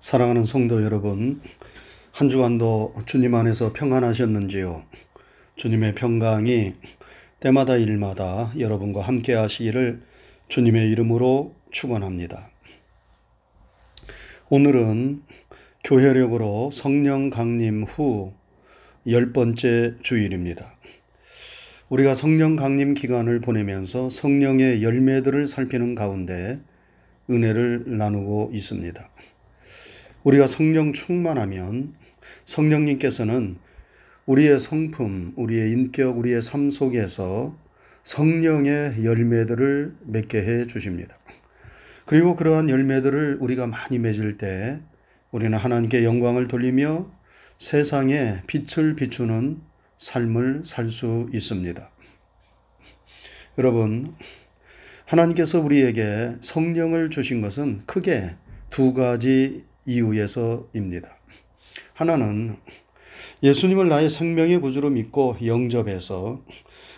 사랑하는 성도 여러분, 한 주간도 주님 안에서 평안하셨는지요? 주님의 평강이 때마다 일마다 여러분과 함께 하시기를 주님의 이름으로 축원합니다. 오늘은 교회력으로 성령 강림 후 열 번째 주일입니다. 우리가 성령 강림 기간을 보내면서 성령의 열매들을 살피는 가운데 은혜를 나누고 있습니다. 우리가 성령 충만하면 성령님께서는 우리의 성품, 우리의 인격, 우리의 삶 속에서 성령의 열매들을 맺게 해 주십니다. 그리고 그러한 열매들을 우리가 많이 맺을 때 우리는 하나님께 영광을 돌리며 세상에 빛을 비추는 삶을 살 수 있습니다. 여러분, 하나님께서 우리에게 성령을 주신 것은 크게 두 가지 이유에서입니다. 하나는 예수님을 나의 생명의 구주로 믿고 영접해서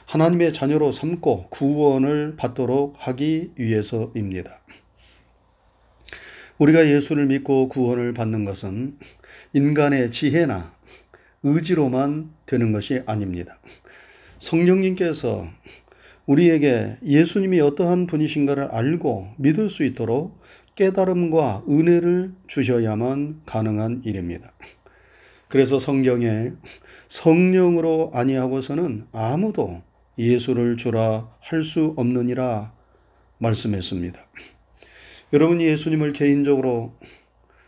하나님의 자녀로 삼고 구원을 받도록 하기 위해서입니다. 우리가 예수를 믿고 구원을 받는 것은 인간의 지혜나 의지로만 되는 것이 아닙니다. 성령님께서 우리에게 예수님이 어떠한 분이신가를 알고 믿을 수 있도록 깨달음과 은혜를 주셔야만 가능한 일입니다. 그래서 성경에 성령으로 아니하고서는 아무도 예수를 주라 할 수 없느니라 말씀했습니다. 여러분이 예수님을 개인적으로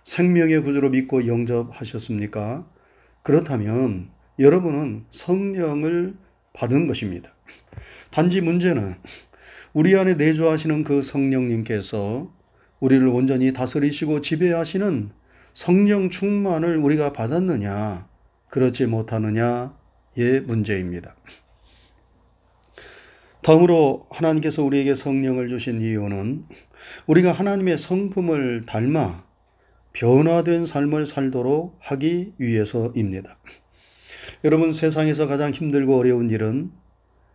생명의 구주로 믿고 영접하셨습니까? 그렇다면 여러분은 성령을 받은 것입니다. 단지 문제는 우리 안에 내주하시는 그 성령님께서 우리를 온전히 다스리시고 지배하시는 성령 충만을 우리가 받았느냐, 그렇지 못하느냐의 문제입니다. 다음으로 하나님께서 우리에게 성령을 주신 이유는 우리가 하나님의 성품을 닮아 변화된 삶을 살도록 하기 위해서입니다. 여러분 세상에서 가장 힘들고 어려운 일은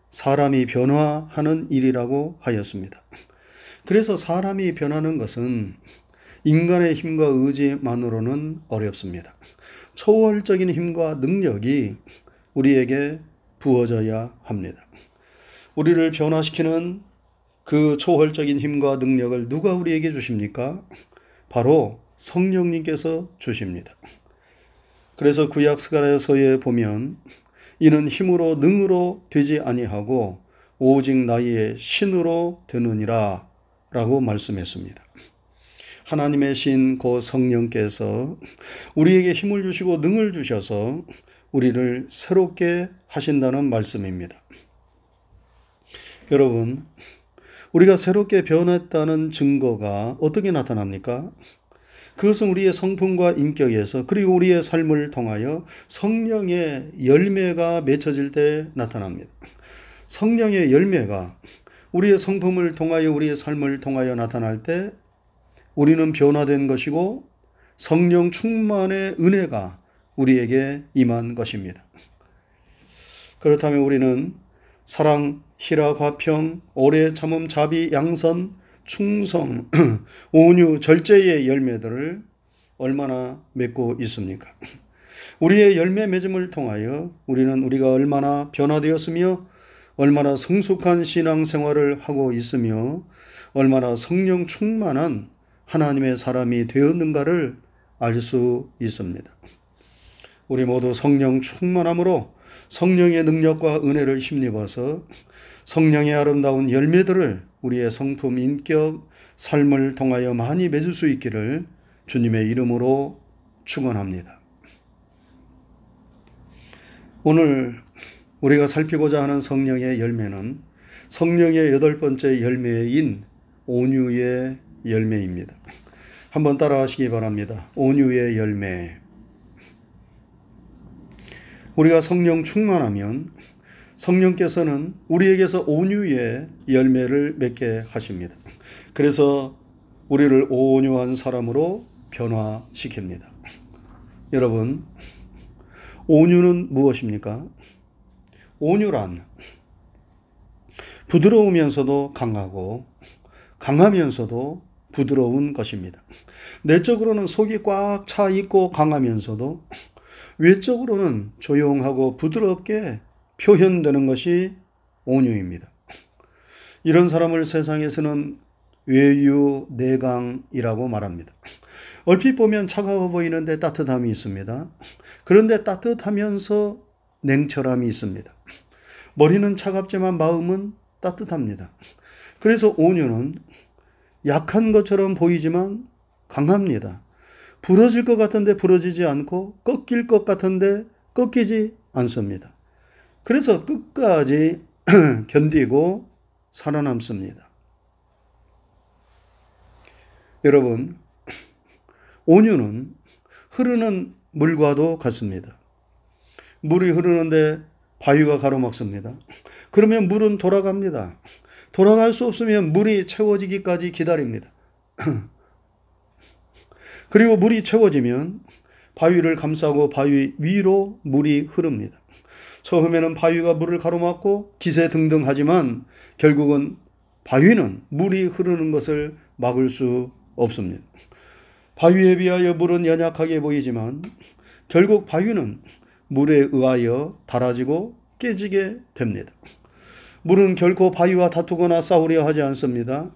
사람이 변화하는 일이라고 하였습니다. 그래서 사람이 변하는 것은 인간의 힘과 의지만으로는 어렵습니다. 초월적인 힘과 능력이 우리에게 부어져야 합니다. 우리를 변화시키는 그 초월적인 힘과 능력을 누가 우리에게 주십니까? 바로 성령님께서 주십니다. 그래서 구약 스가랴서에 보면 이는 힘으로 능으로 되지 아니하고 오직 나의 신으로 되느니라 라고 말씀했습니다. 하나님의 신, 고 성령께서 우리에게 힘을 주시고 능을 주셔서 우리를 새롭게 하신다는 말씀입니다. 여러분, 우리가 새롭게 변했다는 증거가 어떻게 나타납니까? 그것은 우리의 성품과 인격에서 그리고 우리의 삶을 통하여 성령의 열매가 맺혀질 때 나타납니다. 성령의 열매가 우리의 성품을 통하여 우리의 삶을 통하여 나타날 때 우리는 변화된 것이고 성령 충만의 은혜가 우리에게 임한 것입니다. 그렇다면 우리는 사랑, 희락, 화평, 오래 참음, 자비, 양선, 충성, 온유, 절제의 열매들을 얼마나 맺고 있습니까? 우리의 열매 맺음을 통하여 우리는 우리가 얼마나 변화되었으며 얼마나 성숙한 신앙 생활을 하고 있으며 얼마나 성령 충만한 하나님의 사람이 되었는가를 알 수 있습니다. 우리 모두 성령 충만함으로 성령의 능력과 은혜를 힘입어서 성령의 아름다운 열매들을 우리의 성품, 인격, 삶을 통하여 많이 맺을 수 있기를 주님의 이름으로 축원합니다. 오늘 우리가 살피고자 하는 성령의 열매는 성령의 여덟 번째 열매인 온유의 열매입니다. 한번 따라 하시기 바랍니다. 온유의 열매. 우리가 성령 충만하면 성령께서는 우리에게서 온유의 열매를 맺게 하십니다. 그래서 우리를 온유한 사람으로 변화시킵니다. 여러분, 온유는 무엇입니까? 온유란 부드러우면서도 강하고 강하면서도 부드러운 것입니다. 내적으로는 속이 꽉 차 있고 강하면서도 외적으로는 조용하고 부드럽게 표현되는 것이 온유입니다. 이런 사람을 세상에서는 외유 내강이라고 말합니다. 얼핏 보면 차가워 보이는데 따뜻함이 있습니다. 그런데 따뜻하면서 냉철함이 있습니다. 머리는 차갑지만 마음은 따뜻합니다. 그래서 온유는 약한 것처럼 보이지만 강합니다. 부러질 것 같은데 부러지지 않고 꺾일 것 같은데 꺾이지 않습니다. 그래서 끝까지 견디고 살아남습니다. 여러분, 온유는 흐르는 물과도 같습니다. 물이 흐르는데 바위가 가로막습니다. 그러면 물은 돌아갑니다. 돌아갈 수 없으면 물이 채워지기까지 기다립니다. 그리고 물이 채워지면 바위를 감싸고 바위 위로 물이 흐릅니다. 처음에는 바위가 물을 가로막고 기세 등등하지만 결국은 바위는 물이 흐르는 것을 막을 수 없습니다. 바위에 비하여 물은 연약하게 보이지만 결국 바위는 물에 의하여 닳아지고 깨지게 됩니다. 물은 결코 바위와 다투거나 싸우려 하지 않습니다.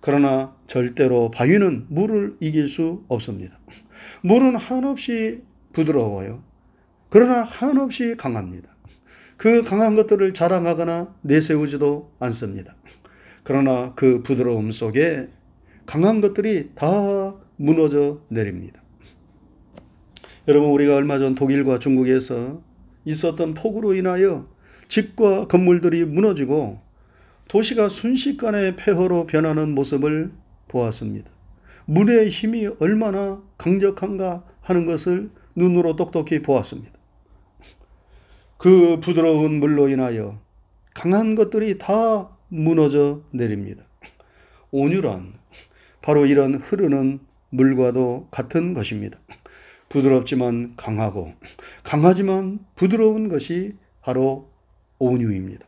그러나 절대로 바위는 물을 이길 수 없습니다. 물은 한없이 부드러워요. 그러나 한없이 강합니다. 그 강한 것들을 자랑하거나 내세우지도 않습니다. 그러나 그 부드러움 속에 강한 것들이 다 무너져 내립니다. 여러분, 우리가 얼마 전 독일과 중국에서 있었던 폭우로 인하여 집과 건물들이 무너지고 도시가 순식간에 폐허로 변하는 모습을 보았습니다. 물의 힘이 얼마나 강력한가 하는 것을 눈으로 똑똑히 보았습니다. 그 부드러운 물로 인하여 강한 것들이 다 무너져 내립니다. 온유란 바로 이런 흐르는 물과도 같은 것입니다. 부드럽지만 강하고 강하지만 부드러운 것이 바로 온유입니다.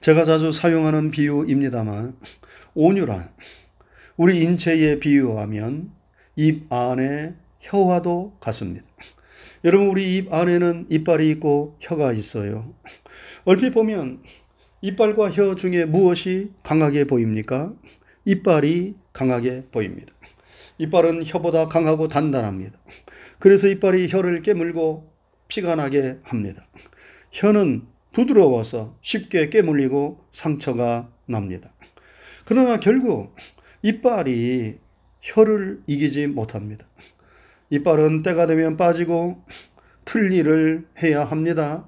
제가 자주 사용하는 비유입니다만 온유란 우리 인체에 비유하면 입 안에 혀와도 같습니다. 여러분 우리 입 안에는 이빨이 있고 혀가 있어요. 얼핏 보면 이빨과 혀 중에 무엇이 강하게 보입니까? 이빨이 강하게 보입니다. 이빨은 혀보다 강하고 단단합니다. 그래서 이빨이 혀를 깨물고 피가 나게 합니다. 혀는 부드러워서 쉽게 깨물리고 상처가 납니다. 그러나 결국 이빨이 혀를 이기지 못합니다. 이빨은 때가 되면 빠지고 틀 일을 해야 합니다.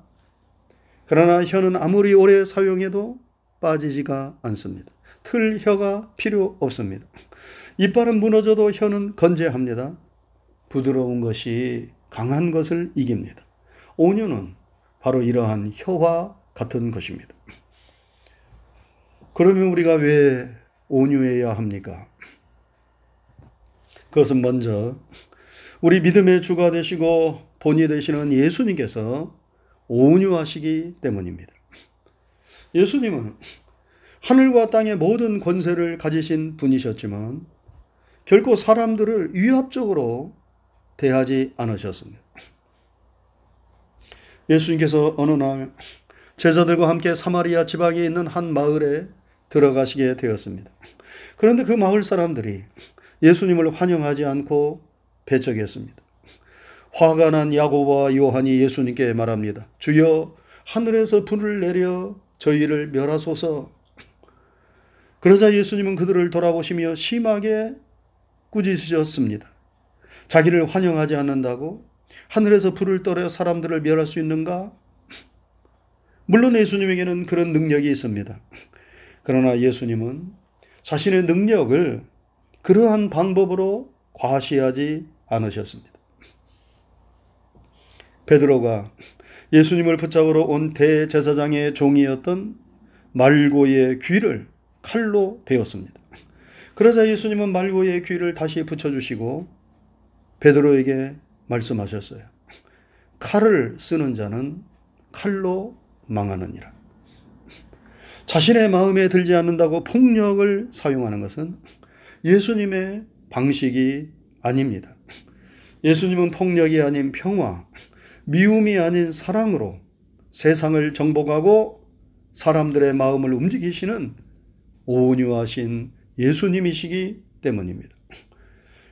그러나 혀는 아무리 오래 사용해도 빠지지가 않습니다. 틀 혀가 필요 없습니다. 이빨은 무너져도 혀는 건재합니다. 부드러운 것이 강한 것을 이깁니다. 온유는 바로 이러한 혀와 같은 것입니다. 그러면 우리가 왜 온유해야 합니까? 그것은 먼저 우리 믿음의 주가 되시고 본이 되시는 예수님께서 온유하시기 때문입니다. 예수님은 하늘과 땅의 모든 권세를 가지신 분이셨지만 결코 사람들을 위압적으로 대하지 않으셨습니다. 예수님께서 어느 날 제자들과 함께 사마리아 지방에 있는 한 마을에 들어가시게 되었습니다. 그런데 그 마을 사람들이 예수님을 환영하지 않고 배척했습니다. 화가 난 야고보와 요한이 예수님께 말합니다. 주여 하늘에서 불을 내려 저희를 멸하소서. 그러자 예수님은 그들을 돌아보시며 심하게 꾸짖으셨습니다. 자기를 환영하지 않는다고 하늘에서 불을 떨어 사람들을 멸할 수 있는가? 물론 예수님에게는 그런 능력이 있습니다. 그러나 예수님은 자신의 능력을 그러한 방법으로 과시하지 않으셨습니다. 베드로가 예수님을 붙잡으러 온 대제사장의 종이었던 말고의 귀를 칼로 베었습니다. 그러자 예수님은 말고의 귀를 다시 붙여주시고 베드로에게 말씀하셨어요. 칼을 쓰는 자는 칼로 망하느니라. 자신의 마음에 들지 않는다고 폭력을 사용하는 것은 예수님의 방식이 아닙니다. 예수님은 폭력이 아닌 평화, 미움이 아닌 사랑으로 세상을 정복하고 사람들의 마음을 움직이시는 온유하신 예수님이시기 때문입니다.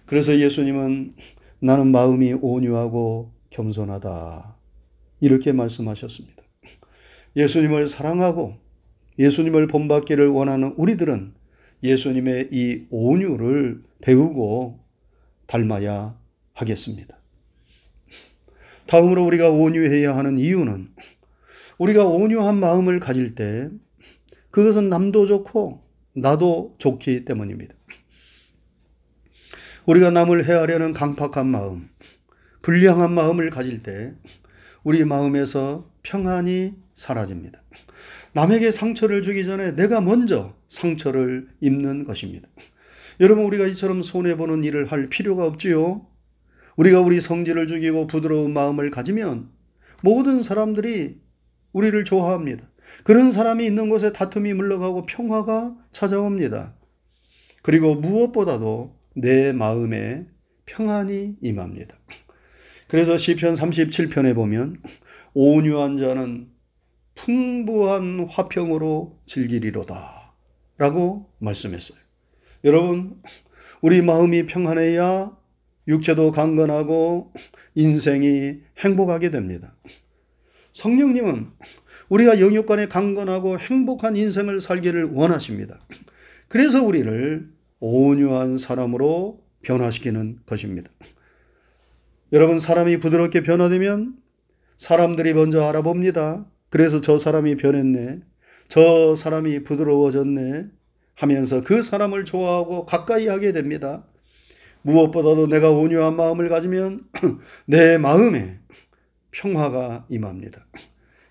그래서 예수님은 나는 마음이 온유하고 겸손하다. 이렇게 말씀하셨습니다. 예수님을 사랑하고 예수님을 본받기를 원하는 우리들은 예수님의 이 온유를 배우고 닮아야 하겠습니다. 다음으로 우리가 온유해야 하는 이유는 우리가 온유한 마음을 가질 때 그것은 남도 좋고 나도 좋기 때문입니다. 우리가 남을 해하려는 강팍한 마음, 불량한 마음을 가질 때 우리 마음에서 평안이 사라집니다. 남에게 상처를 주기 전에 내가 먼저 상처를 입는 것입니다. 여러분, 우리가 이처럼 손해보는 일을 할 필요가 없지요. 우리가 우리 성질을 죽이고 부드러운 마음을 가지면 모든 사람들이 우리를 좋아합니다. 그런 사람이 있는 곳에 다툼이 물러가고 평화가 찾아옵니다. 그리고 무엇보다도 내 마음에 평안이 임합니다. 그래서 시편 37편에 보면 온유한 자는 풍부한 화평으로 즐기리로다 라고 말씀했어요. 여러분, 우리 마음이 평안해야 육체도 강건하고 인생이 행복하게 됩니다. 성령님은 우리가 영육간에 강건하고 행복한 인생을 살기를 원하십니다. 그래서 우리를 온유한 사람으로 변화시키는 것입니다. 여러분, 사람이 부드럽게 변화되면 사람들이 먼저 알아봅니다. 그래서 저 사람이 변했네. 저 사람이 부드러워졌네. 하면서 그 사람을 좋아하고 가까이 하게 됩니다. 무엇보다도 내가 온유한 마음을 가지면 내 마음에 평화가 임합니다.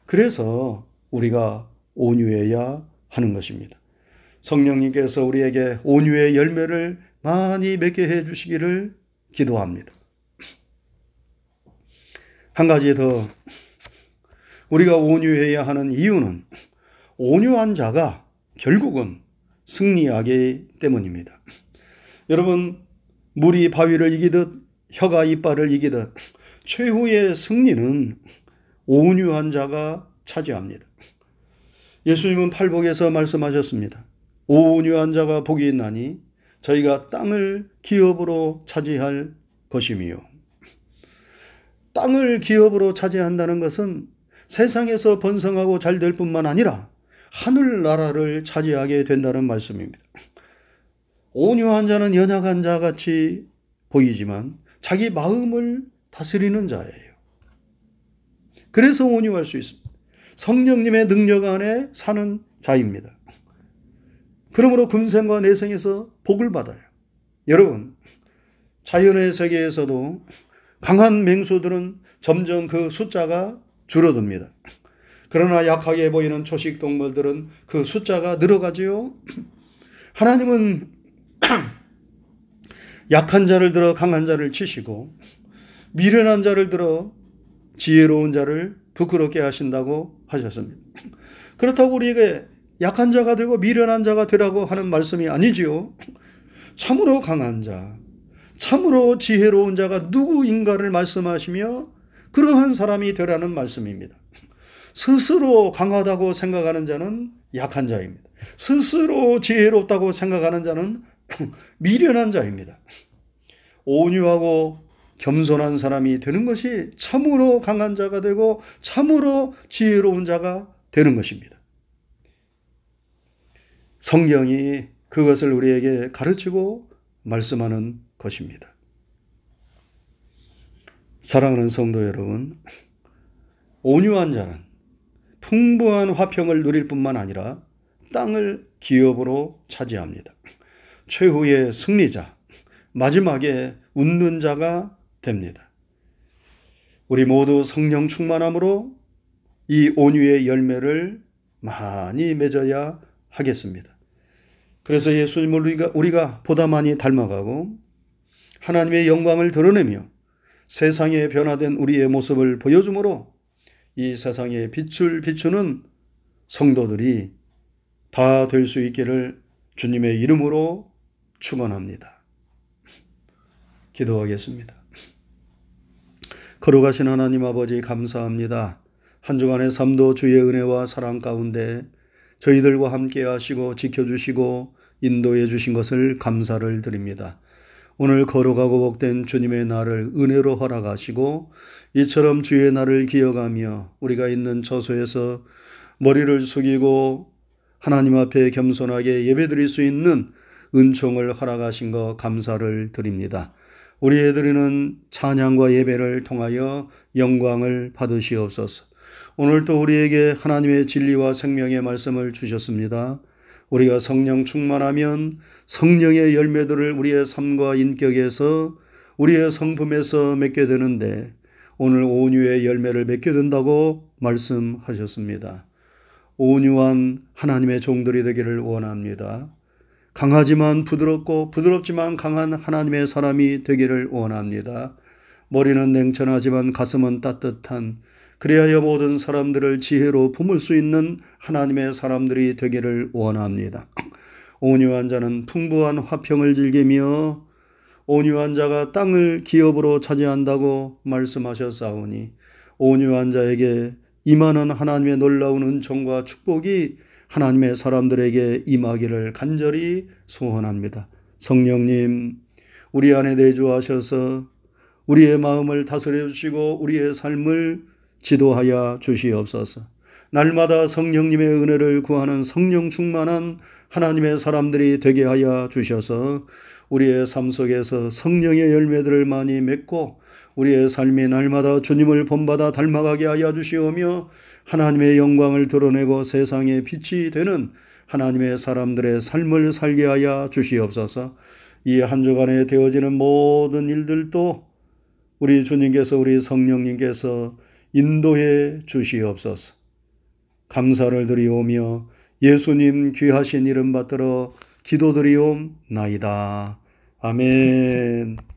그래서 우리가 온유해야 하는 것입니다. 성령님께서 우리에게 온유의 열매를 많이 맺게 해 주시기를 기도합니다. 한 가지 더 우리가 온유해야 하는 이유는 온유한 자가 결국은 승리하기 때문입니다. 여러분, 물이 바위를 이기듯 혀가 이빨을 이기듯 최후의 승리는 온유한 자가 차지합니다. 예수님은 팔복에서 말씀하셨습니다. 온유한 자가 복이 있나니 저희가 땅을 기업으로 차지할 것이미요. 땅을 기업으로 차지한다는 것은 세상에서 번성하고 잘 될 뿐만 아니라 하늘나라를 차지하게 된다는 말씀입니다. 온유한 자는 연약한 자 같이 보이지만 자기 마음을 다스리는 자예요. 그래서 온유할 수 있습니다. 성령님의 능력 안에 사는 자입니다. 그러므로 금생과 내생에서 복을 받아요. 여러분, 자연의 세계에서도 강한 맹수들은 점점 그 숫자가 줄어듭니다. 그러나 약하게 보이는 초식 동물들은 그 숫자가 늘어가지요. 하나님은 약한 자를 들어 강한 자를 치시고 미련한 자를 들어 지혜로운 자를 부끄럽게 하신다고 하셨습니다. 그렇다고 우리에게 약한 자가 되고 미련한 자가 되라고 하는 말씀이 아니지요. 참으로 강한 자, 참으로 지혜로운 자가 누구인가를 말씀하시며 그러한 사람이 되라는 말씀입니다. 스스로 강하다고 생각하는 자는 약한 자입니다. 스스로 지혜롭다고 생각하는 자는 미련한 자입니다. 온유하고 겸손한 사람이 되는 것이 참으로 강한 자가 되고 참으로 지혜로운 자가 되는 것입니다. 성경이 그것을 우리에게 가르치고 말씀하는 것입니다. 사랑하는 성도 여러분, 온유한 자는 풍부한 화평을 누릴 뿐만 아니라 땅을 기업으로 차지합니다. 최후의 승리자, 마지막에 웃는 자가 됩니다. 우리 모두 성령 충만함으로 이 온유의 열매를 많이 맺어야 하겠습니다. 그래서 예수님을 우리가, 우리가 보다 많이 닮아가고 하나님의 영광을 드러내며 세상에 변화된 우리의 모습을 보여주므로 이 세상에 빛을 비추는 성도들이 다 될 수 있기를 주님의 이름으로 축원합니다. 기도하겠습니다. 걸어가신 하나님 아버지 감사합니다. 한 주간의 삶도 주의 은혜와 사랑 가운데 저희들과 함께 하시고 지켜주시고 인도해 주신 것을 감사를 드립니다. 오늘 걸어가고 복된 주님의 날을 은혜로 허락하시고 이처럼 주의 날을 기억하며 우리가 있는 처소에서 머리를 숙이고 하나님 앞에 겸손하게 예배드릴 수 있는 은총을 허락하신 것 감사를 드립니다. 우리 애들이는 찬양과 예배를 통하여 영광을 받으시옵소서. 오늘도 우리에게 하나님의 진리와 생명의 말씀을 주셨습니다. 우리가 성령 충만하면 성령의 열매들을 우리의 삶과 인격에서 우리의 성품에서 맺게 되는데 오늘 온유의 열매를 맺게 된다고 말씀하셨습니다. 온유한 하나님의 종들이 되기를 원합니다. 강하지만 부드럽고 부드럽지만 강한 하나님의 사람이 되기를 원합니다. 머리는 냉철하지만 가슴은 따뜻한 그래야 모든 사람들을 지혜로 품을 수 있는 하나님의 사람들이 되기를 원합니다. 온유한 자는 풍부한 화평을 즐기며 온유한 자가 땅을 기업으로 차지한다고 말씀하셨사오니 온유한 자에게 임하는 하나님의 놀라운 은총과 축복이 하나님의 사람들에게 임하기를 간절히 소원합니다. 성령님, 우리 안에 내주하셔서 우리의 마음을 다스려 주시고 우리의 삶을 지도하여 주시옵소서. 날마다 성령님의 은혜를 구하는 성령 충만한 하나님의 사람들이 되게 하여 주셔서 우리의 삶 속에서 성령의 열매들을 많이 맺고 우리의 삶이 날마다 주님을 본받아 닮아가게 하여 주시오며 하나님의 영광을 드러내고 세상의 빛이 되는 하나님의 사람들의 삶을 살게 하여 주시옵소서. 이 한 주간에 되어지는 모든 일들도 우리 주님께서 우리 성령님께서 인도해 주시옵소서. 감사를 드리오며 예수님 귀하신 이름 받들어 기도드리옵나이다. 아멘.